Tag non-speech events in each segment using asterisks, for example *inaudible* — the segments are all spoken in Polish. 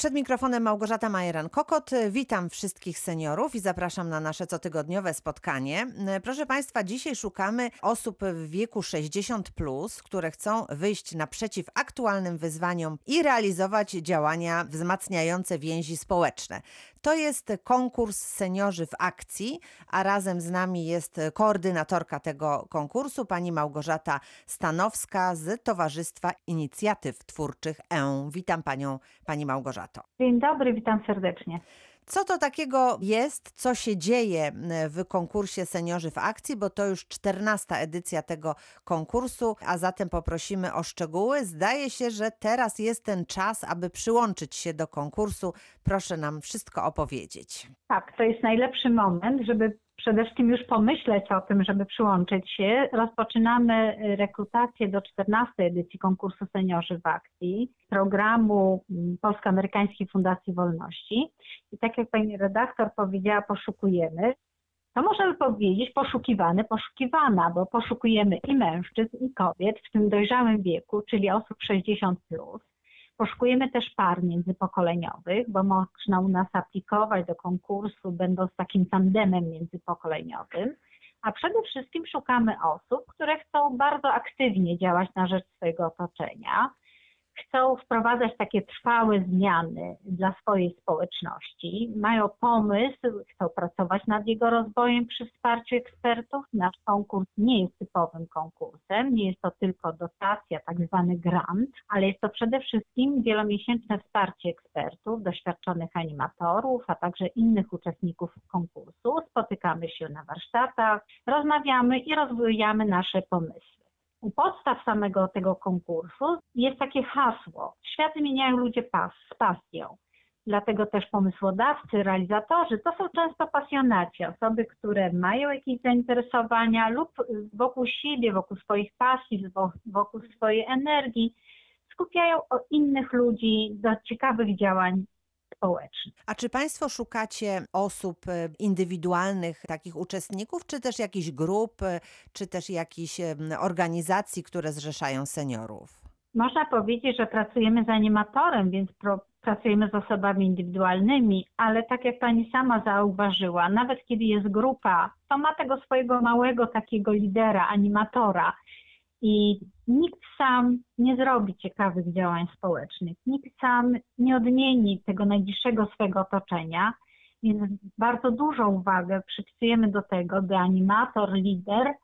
Przed mikrofonem Małgorzata Majeran-Kokot. Witam wszystkich seniorów i zapraszam na nasze cotygodniowe spotkanie. Proszę Państwa, dzisiaj szukamy osób w wieku 60, plus, które chcą wyjść naprzeciw aktualnym wyzwaniom i realizować działania wzmacniające więzi społeczne. To jest konkurs Seniorzy w Akcji, a razem z nami jest koordynatorka tego konkursu, pani Małgorzata Stanowska z Towarzystwa Inicjatyw Twórczych E. Witam panią, pani Małgorzato. Dzień dobry, witam serdecznie. Co to takiego jest, co się dzieje w konkursie Seniorzy w Akcji, bo to już czternasta edycja tego konkursu, a zatem poprosimy o szczegóły. Zdaje się, że teraz jest ten czas, aby przyłączyć się do konkursu. Proszę nam wszystko opowiedzieć. Tak, to jest najlepszy moment, żeby przede wszystkim już pomyśleć o tym, żeby przyłączyć się. Rozpoczynamy rekrutację do 14 edycji konkursu Seniorzy w Akcji, programu Polsko-Amerykańskiej Fundacji Wolności. I tak jak pani redaktor powiedziała, poszukujemy. To możemy powiedzieć poszukiwany, poszukiwana, bo poszukujemy i mężczyzn, i kobiet w tym dojrzałym wieku, czyli osób 60+. Plus Poszukujemy też par międzypokoleniowych, bo można u nas aplikować do konkursu, będąc takim tandemem międzypokoleniowym. A przede wszystkim szukamy osób, które chcą bardzo aktywnie działać na rzecz swojego otoczenia, chcą wprowadzać takie trwałe zmiany dla swojej społeczności, mają pomysł, chcą pracować nad jego rozwojem przy wsparciu ekspertów. Nasz konkurs nie jest typowym konkursem, nie jest to tylko dotacja, tak zwany grant, ale jest to przede wszystkim wielomiesięczne wsparcie ekspertów, doświadczonych animatorów, a także innych uczestników konkursu. Spotykamy się na warsztatach, rozmawiamy i rozwijamy nasze pomysły. U podstaw samego tego konkursu jest takie hasło: Świat zmieniają ludzie pas, z pasją. Dlatego też pomysłodawcy, realizatorzy to są często pasjonaci, osoby, które mają jakieś zainteresowania lub wokół siebie, wokół swoich pasji, wokół swojej energii skupiają innych ludzi do ciekawych działań społecznych. A czy Państwo szukacie osób e, indywidualnych, takich uczestników, czy też jakichś grup, e, czy też jakichś organizacji, które zrzeszają seniorów? Można powiedzieć, że pracujemy z animatorem, więc pro, pracujemy z osobami indywidualnymi, ale tak jak Pani sama zauważyła, nawet kiedy jest grupa, to ma tego swojego małego takiego lidera, animatora. I nikt sam nie zrobi ciekawych działań społecznych, nikt sam nie odmieni tego najbliższego swego otoczenia, więc bardzo dużą uwagę przypisujemy do tego, by animator, lider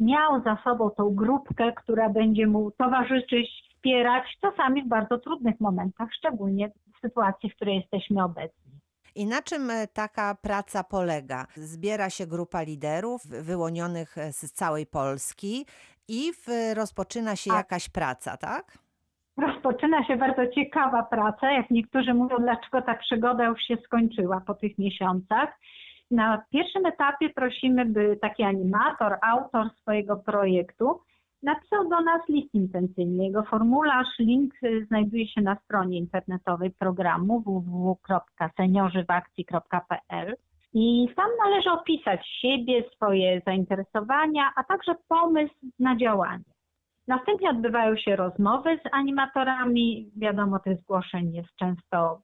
miał za sobą tą grupkę, która będzie mu towarzyszyć, wspierać, czasami w bardzo trudnych momentach, szczególnie w sytuacji, w której jesteśmy obecni. I na czym e, taka praca polega? Zbiera się grupa liderów wyłonionych e, z całej Polski i w, rozpoczyna się jakaś praca, tak? Rozpoczyna się bardzo ciekawa praca. Jak niektórzy mówią, dlaczego ta przygoda już się skończyła po tych miesiącach. Na pierwszym etapie prosimy, by taki animator, autor swojego projektu napisał do nas list intencyjny. Jego formularz, link y, znajduje się na stronie internetowej programu www.seniorzywakcji.pl i tam należy opisać siebie, swoje zainteresowania, a także pomysł na działanie. Następnie odbywają się rozmowy z animatorami. Wiadomo, tych zgłoszeń jest często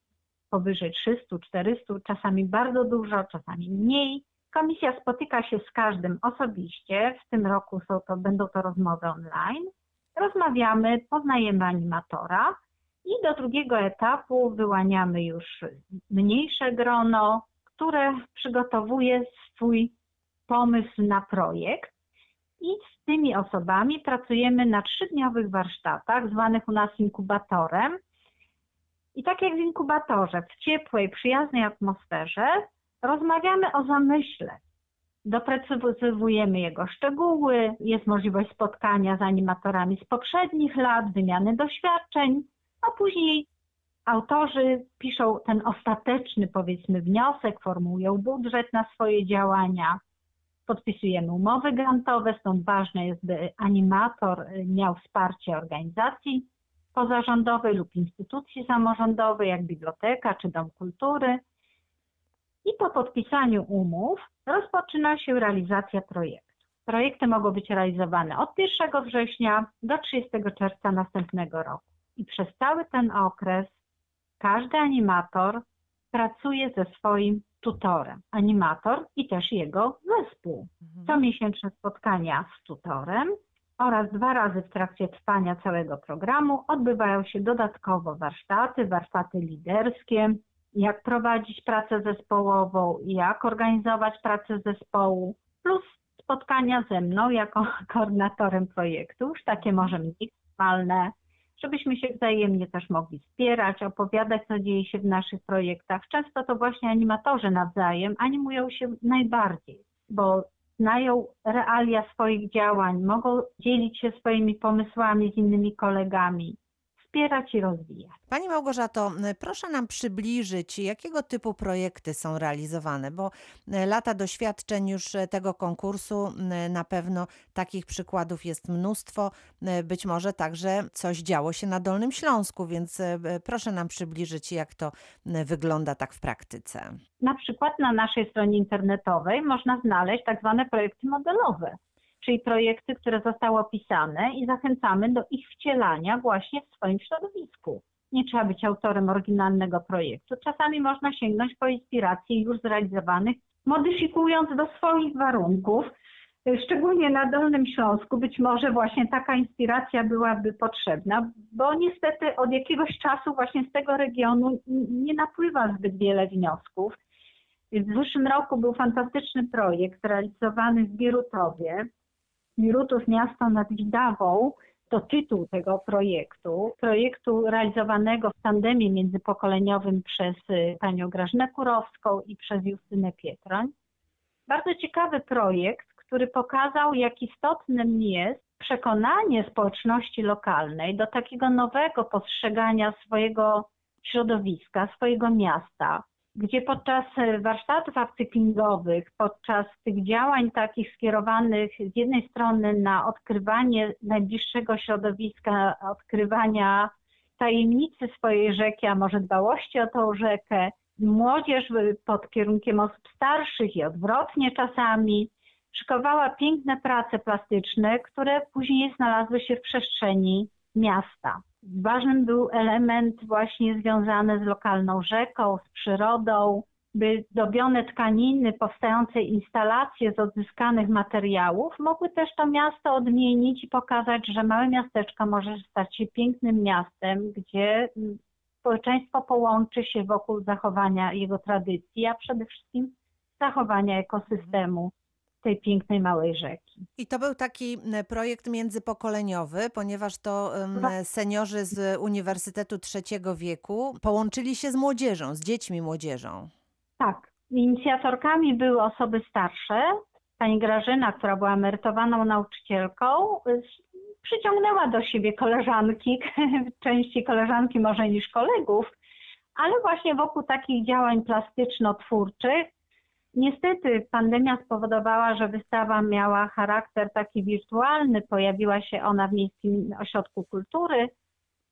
powyżej 300, 400, czasami bardzo dużo, czasami mniej. Komisja spotyka się z każdym osobiście. W tym roku są to, będą to rozmowy online. Rozmawiamy, poznajemy animatora i do drugiego etapu wyłaniamy już mniejsze grono, które przygotowuje swój pomysł na projekt. I z tymi osobami pracujemy na trzydniowych warsztatach, zwanych u nas inkubatorem. I tak jak w inkubatorze, w ciepłej, przyjaznej atmosferze, rozmawiamy o zamyśle. Doprecyzowujemy jego szczegóły, jest możliwość spotkania z animatorami z poprzednich lat, wymiany doświadczeń, a później autorzy piszą ten ostateczny, powiedzmy, wniosek, formułują budżet na swoje działania, podpisujemy umowy grantowe, stąd ważne jest, by animator miał wsparcie organizacji pozarządowej lub instytucji samorządowej, jak biblioteka czy dom kultury. I po podpisaniu umów rozpoczyna się realizacja projektu. Projekty mogą być realizowane od 1 września do 30 czerwca następnego roku. I przez cały ten okres każdy animator pracuje ze swoim tutorem. Animator i też jego zespół. Mhm. Comiesięczne spotkania z tutorem oraz dwa razy w trakcie trwania całego programu odbywają się dodatkowo warsztaty, warsztaty liderskie, jak prowadzić pracę zespołową, jak organizować pracę zespołu, plus spotkania ze mną jako *laughs* koordynatorem projektu, już takie może mniej żebyśmy się wzajemnie też mogli wspierać, opowiadać, co dzieje się w naszych projektach. Często to właśnie animatorzy nawzajem animują się najbardziej, bo znają realia swoich działań, mogą dzielić się swoimi pomysłami z innymi kolegami, wspierać i rozwijać. Pani Małgorzato, m, proszę nam przybliżyć, jakiego typu projekty są realizowane, bo m, lata doświadczeń już e, tego konkursu na pewno takich przykładów jest mnóstwo. Być może także coś działo się na Dolnym Śląsku, więc e, proszę nam przybliżyć, jak to wygląda tak w praktyce. Na przykład na naszej stronie internetowej można znaleźć tak zwane projekty modelowe, czyli projekty, które zostały opisane i zachęcamy do ich wcielania właśnie w swoim środowisku. Nie trzeba być autorem oryginalnego projektu. Czasami można sięgnąć po inspiracje już zrealizowanych, modyfikując do swoich warunków. Szczególnie na Dolnym Śląsku być może właśnie taka inspiracja byłaby potrzebna, bo niestety od jakiegoś czasu właśnie z tego regionu nie napływa zbyt wiele wniosków. W zeszłym roku był fantastyczny projekt realizowany w Bierutowie. Birutów miasto nad Widawą to tytuł tego projektu. Projektu realizowanego w tandemie międzypokoleniowym przez y, panią Grażynę Kurowską i przez Justynę Pietroń. Bardzo ciekawy projekt, który pokazał, jak istotnym jest przekonanie społeczności lokalnej do takiego nowego postrzegania swojego środowiska, swojego miasta, gdzie podczas e, warsztatów upcyklingowych, podczas tych działań takich skierowanych z jednej strony na odkrywanie najbliższego środowiska, odkrywania tajemnicy swojej rzeki, a może dbałości o tą rzekę, młodzież y, pod kierunkiem osób starszych i odwrotnie czasami, szykowała piękne prace plastyczne, które później znalazły się w przestrzeni miasta. Ważnym był element właśnie związany z lokalną rzeką, z przyrodą, by dobione tkaniny, powstające instalacje z odzyskanych materiałów mogły też to miasto odmienić i pokazać, że małe miasteczko może stać się pięknym miastem, gdzie mm, społeczeństwo połączy się wokół zachowania jego tradycji, a przede wszystkim zachowania ekosystemu tej pięknej małej rzeki. I to był taki projekt międzypokoleniowy, ponieważ to seniorzy z Uniwersytetu Trzeciego Wieku połączyli się z młodzieżą, z dziećmi młodzieżą. Tak. Inicjatorkami były osoby starsze. Pani Grażyna, która była emerytowaną nauczycielką, y, przyciągnęła do siebie koleżanki, *laughs* częściej koleżanki może niż kolegów, ale właśnie wokół takich działań plastyczno-twórczych. Niestety pandemia spowodowała, że wystawa miała charakter taki wirtualny, pojawiła się ona w Miejskim Ośrodku Kultury,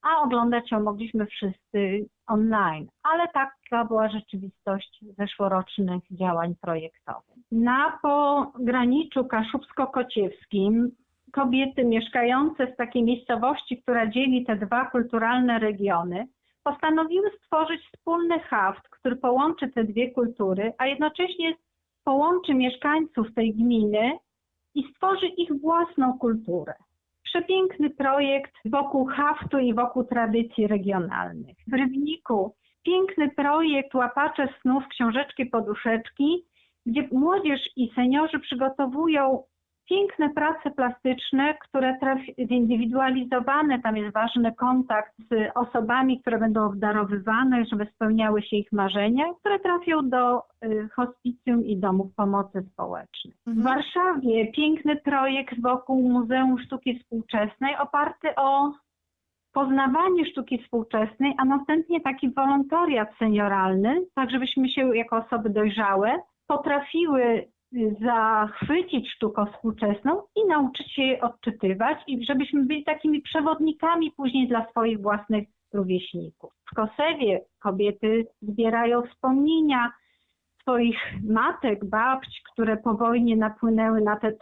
a oglądać ją mogliśmy wszyscy online. Ale taka była rzeczywistość zeszłorocznych działań projektowych. Na pograniczu kaszubsko-kociewskim kobiety mieszkające w takiej miejscowości, która dzieli te dwa kulturalne regiony, postanowiły stworzyć wspólny haft, który połączy te dwie kultury, a jednocześnie połączy mieszkańców tej gminy i stworzy ich własną kulturę przepiękny projekt wokół haftu i wokół tradycji regionalnych. W Rybniku piękny projekt Łapacze snów, książeczki, poduszeczki, gdzie młodzież i seniorzy przygotowują piękne prace plastyczne, które trafi, zindywidualizowane, tam jest ważny kontakt z osobami, które będą obdarowywane, żeby spełniały się ich marzenia, które trafią do y, hospicjum i domów pomocy społecznej. W Mhm. Warszawie piękny projekt wokół Muzeum Sztuki Współczesnej oparty o poznawanie sztuki współczesnej, a następnie taki wolontariat senioralny, tak żebyśmy się jako osoby dojrzałe potrafiły zachwycić sztuką współczesną i nauczyć się jej odczytywać i żebyśmy byli takimi przewodnikami później dla swoich własnych rówieśników. W Kosewie kobiety zbierają wspomnienia swoich matek, babć, które po wojnie napłynęły na te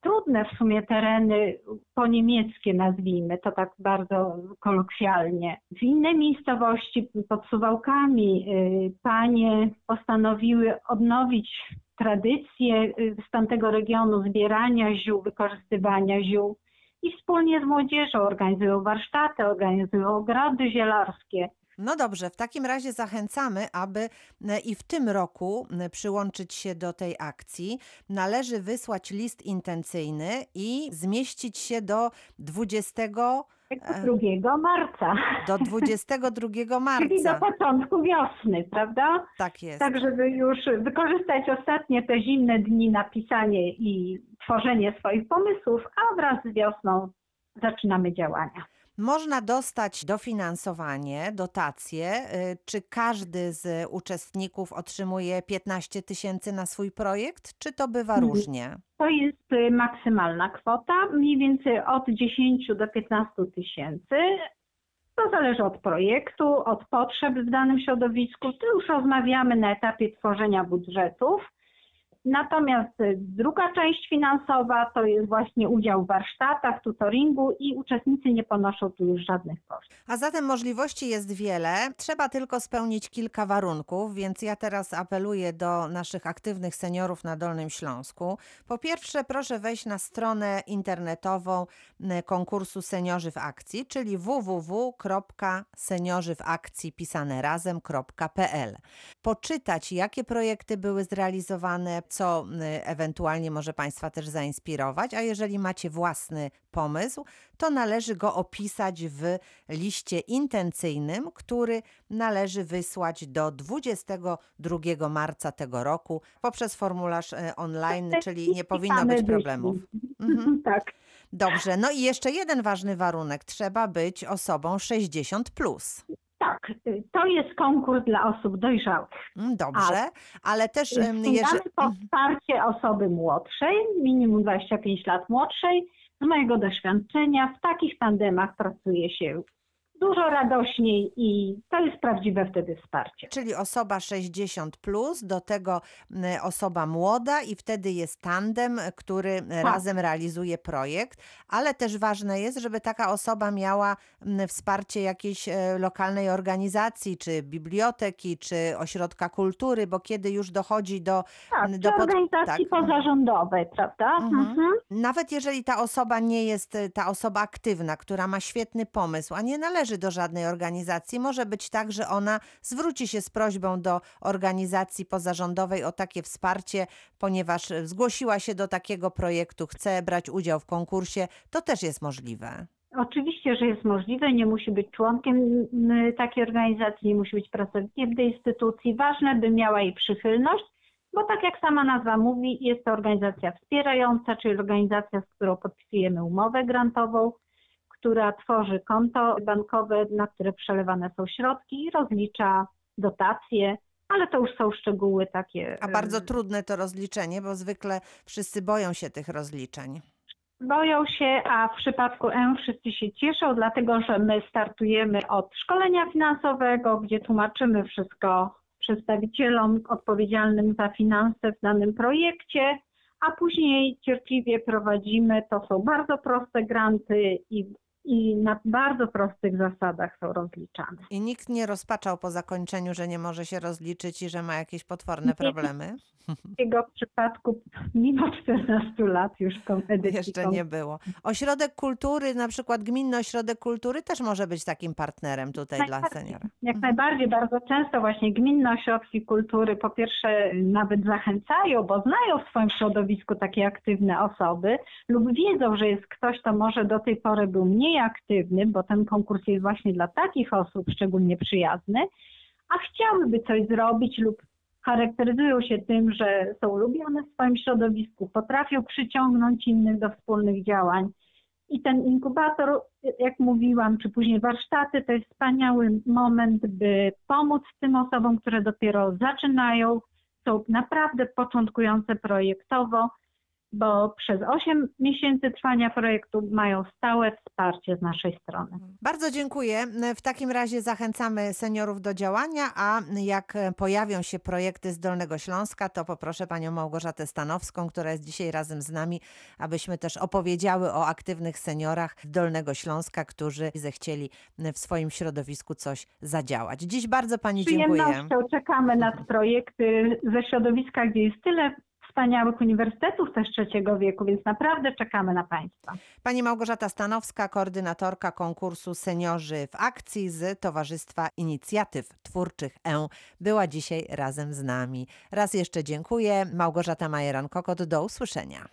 trudne w sumie tereny poniemieckie, nazwijmy to tak bardzo kolokwialnie. W innej miejscowości pod Suwałkami y, panie postanowiły odnowić tradycje y, z tamtego regionu zbierania ziół, wykorzystywania ziół i wspólnie z młodzieżą organizują warsztaty, organizują ogrody zielarskie. No dobrze, w takim razie zachęcamy, aby e, i w tym roku e, przyłączyć się do tej akcji. Należy wysłać list intencyjny i zmieścić się do 20 2 marca. do *laughs* 22 Czyli do marca. początku wiosny, prawda? Tak jest. Tak, żeby już wykorzystać ostatnie te zimne dni na pisanie i tworzenie swoich pomysłów, a wraz z wiosną zaczynamy działania. Można dostać dofinansowanie, dotacje. Y, Czy każdy z uczestników otrzymuje 15 tysięcy na swój projekt, czy to bywa Mhm. różnie? To jest y, maksymalna kwota, mniej więcej od 10 do 15 tysięcy. To zależy od projektu, od potrzeb w danym środowisku. Tu już rozmawiamy na etapie tworzenia budżetów. Natomiast druga część finansowa to jest właśnie udział w warsztatach, tutoringu i uczestnicy nie ponoszą tu już żadnych kosztów. A zatem możliwości jest wiele. Trzeba tylko spełnić kilka warunków, więc ja teraz apeluję do naszych aktywnych seniorów na Dolnym Śląsku. Po pierwsze, proszę wejść na stronę internetową m, konkursu Seniorzy w Akcji, czyli www.seniorzy w akcji pisane razem.pl. Poczytać, jakie projekty były zrealizowane, co m, ewentualnie może Państwa też zainspirować, a jeżeli macie własny pomysł, to należy go opisać w liście intencyjnym, który należy wysłać do 22 marca tego roku poprzez formularz e, online, czyli nie powinno być problemów. list. Mhm. *laughs* Tak. Dobrze, no i jeszcze jeden ważny warunek. Trzeba być osobą 60+. Plus. Tak, y, to jest konkurs dla osób dojrzałych. Mm, Dobrze, ale też em, Sięgamy jeżeli... po wsparcie osoby młodszej, minimum 25 lat młodszej. Z mojego doświadczenia w takich tandemach pracuje się dużo radośniej i to jest prawdziwe wtedy wsparcie. Czyli osoba 60 plus, do tego osoba młoda i wtedy jest tandem, który m, razem realizuje projekt, ale też ważne jest, żeby taka osoba miała wsparcie jakiejś e, lokalnej organizacji, czy biblioteki, czy ośrodka kultury, bo kiedy już dochodzi do, Tak, do pod- organizacji tak. pozarządowej, prawda? Mhm. Mhm. Nawet jeżeli ta osoba nie jest ta osoba aktywna, która ma świetny pomysł, a nie należy do żadnej organizacji, może być tak, że ona zwróci się z prośbą do organizacji pozarządowej o takie wsparcie, ponieważ zgłosiła się do takiego projektu, chce brać udział w konkursie, to też jest możliwe. Oczywiście, że jest możliwe, nie musi być członkiem takiej organizacji, nie musi być pracownikiem tej instytucji. Ważne, by miała jej przychylność, bo tak jak sama nazwa mówi, jest to organizacja wspierająca, czyli organizacja, z którą podpisujemy umowę grantową, która tworzy konto bankowe, na które przelewane są środki i rozlicza dotacje, ale to już są szczegóły takie. A bardzo trudne to rozliczenie, bo zwykle wszyscy boją się tych rozliczeń. Boją się, a w przypadku M wszyscy się cieszą, dlatego że my startujemy od szkolenia finansowego, gdzie tłumaczymy wszystko przedstawicielom odpowiedzialnym za finanse w danym projekcie, a później cierpliwie prowadzimy. To są bardzo proste granty i, i na bardzo prostych zasadach są rozliczane. I nikt nie rozpaczał po zakończeniu, że nie może się rozliczyć i że ma jakieś potworne problemy. W przypadku mimo 14 lat już tą edycją. Jeszcze nie było. Ośrodek kultury, na przykład Gminny Ośrodek Kultury też może być takim partnerem tutaj dla seniora. Jak najbardziej, bardzo często właśnie gminne ośrodki kultury po pierwsze nawet zachęcają, bo znają w swoim środowisku takie aktywne osoby lub wiedzą, że jest ktoś, kto może do tej pory był mniej aktywny, bo ten konkurs jest właśnie dla takich osób szczególnie przyjazny, a chciałyby coś zrobić lub charakteryzują się tym, że są lubiane w swoim środowisku, potrafią przyciągnąć innych do wspólnych działań. I ten inkubator, jak mówiłam, czy później warsztaty, to jest wspaniały moment, by pomóc tym osobom, które dopiero zaczynają, są naprawdę początkujące projektowo bo przez 8 miesięcy trwania projektu mają stałe wsparcie z naszej strony. Bardzo dziękuję. W takim razie zachęcamy seniorów do działania, a jak pojawią się projekty z Dolnego Śląska, to poproszę panią Małgorzatę Stanowską, która jest dzisiaj razem z nami, abyśmy też opowiedziały o aktywnych seniorach z Dolnego Śląska, którzy zechcieli w swoim środowisku coś zadziałać. Dziś bardzo pani Z dziękuję. przyjemnością czekamy na projekty ze środowiska, gdzie jest tyle wspaniałych uniwersytetów też trzeciego wieku, więc naprawdę czekamy na Państwa. Pani Małgorzata Stanowska, koordynatorka konkursu Seniorzy w Akcji z Towarzystwa Inicjatyw Twórczych E, była dzisiaj razem z nami. Raz jeszcze dziękuję. Małgorzata Majeran-Kokot, do usłyszenia.